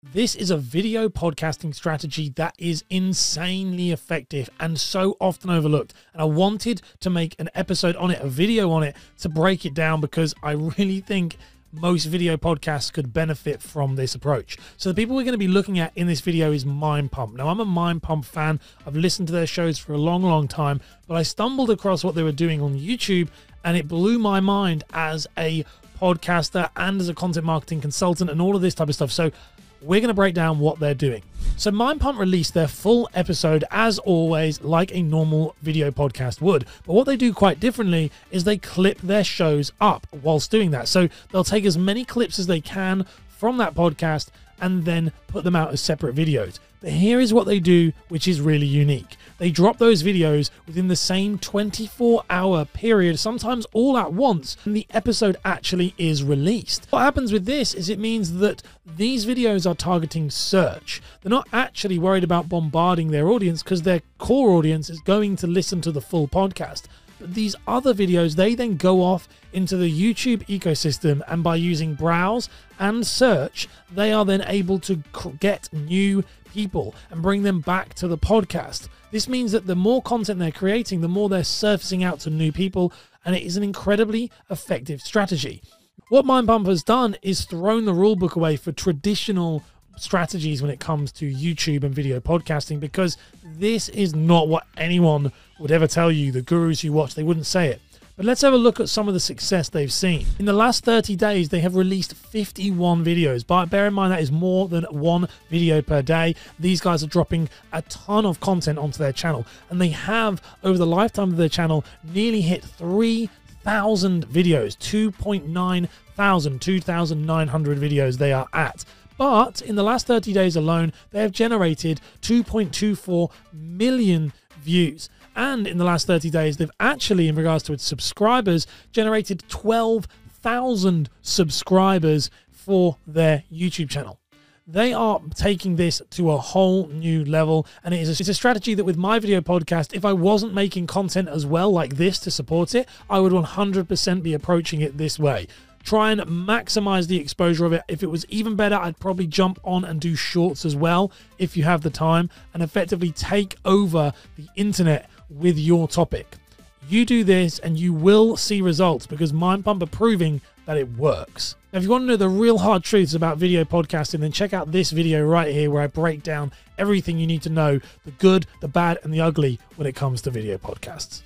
This is a video podcasting strategy that is insanely effective and so often overlooked. And I wanted to make an episode on it, a video on it, to break it down because I really think most video podcasts could benefit from this approach. So the people we're going to be looking at in this video is Mind Pump. Now I'm a Mind Pump fan. I've listened to their shows for a long, long time, but I stumbled across what they were doing on YouTube and it blew my mind as a podcaster and as a content marketing consultant and all of this type of stuff. So we're going to break down what they're doing. So, Mind Pump released their full episode, as always, like a normal video podcast would. But what they do quite differently is they clip their shows up whilst doing that. So, they'll take as many clips as they can from that podcast and then put them out as separate videos. But here is what they do, which is really unique. They drop those videos within the same 24 hour period, sometimes all at once, and the episode actually is released. What happens with this is it means that these videos are targeting search. They're not actually worried about bombarding their audience because their core audience is going to listen to the full podcast. But these other videos, they then go off into the YouTube ecosystem, and by using browse and search, they are then able to get new people and bring them back to the podcast. This means that the more content they're creating, the more they're surfacing out to new people, and it is an incredibly effective strategy. What MindPump has done is thrown the rulebook away for traditional strategies when it comes to YouTube and video podcasting because this is not what anyone would ever tell you. The gurus you watch, they wouldn't say it. But let's have a look at some of the success they've seen. In the last 30 days, they have released 51 videos. But bear in mind that is more than one video per day. These guys are dropping a ton of content onto their channel. And they have, over the lifetime of their channel, nearly hit 3,000 videos. 2.9 thousand, 2,900 videos they are at. But in the last 30 days alone, they have generated 2.24 million views. And in the last 30 days, they've actually, in regards to its subscribers, generated 12,000 subscribers for their YouTube channel. They are taking this to a whole new level, and it is a, it's a strategy that with my video podcast, if I wasn't making content as well like this to support it, I would 100% be approaching it this way try and maximize the exposure of it. If it was even better, I'd probably jump on and do shorts as well if you have the time and effectively take over the internet with your topic. You do this and you will see results because Mind Pump are proving that it works. Now, if you want to know the real hard truths about video podcasting, then check out this video right here where I break down everything you need to know the good, the bad, and the ugly when it comes to video podcasts.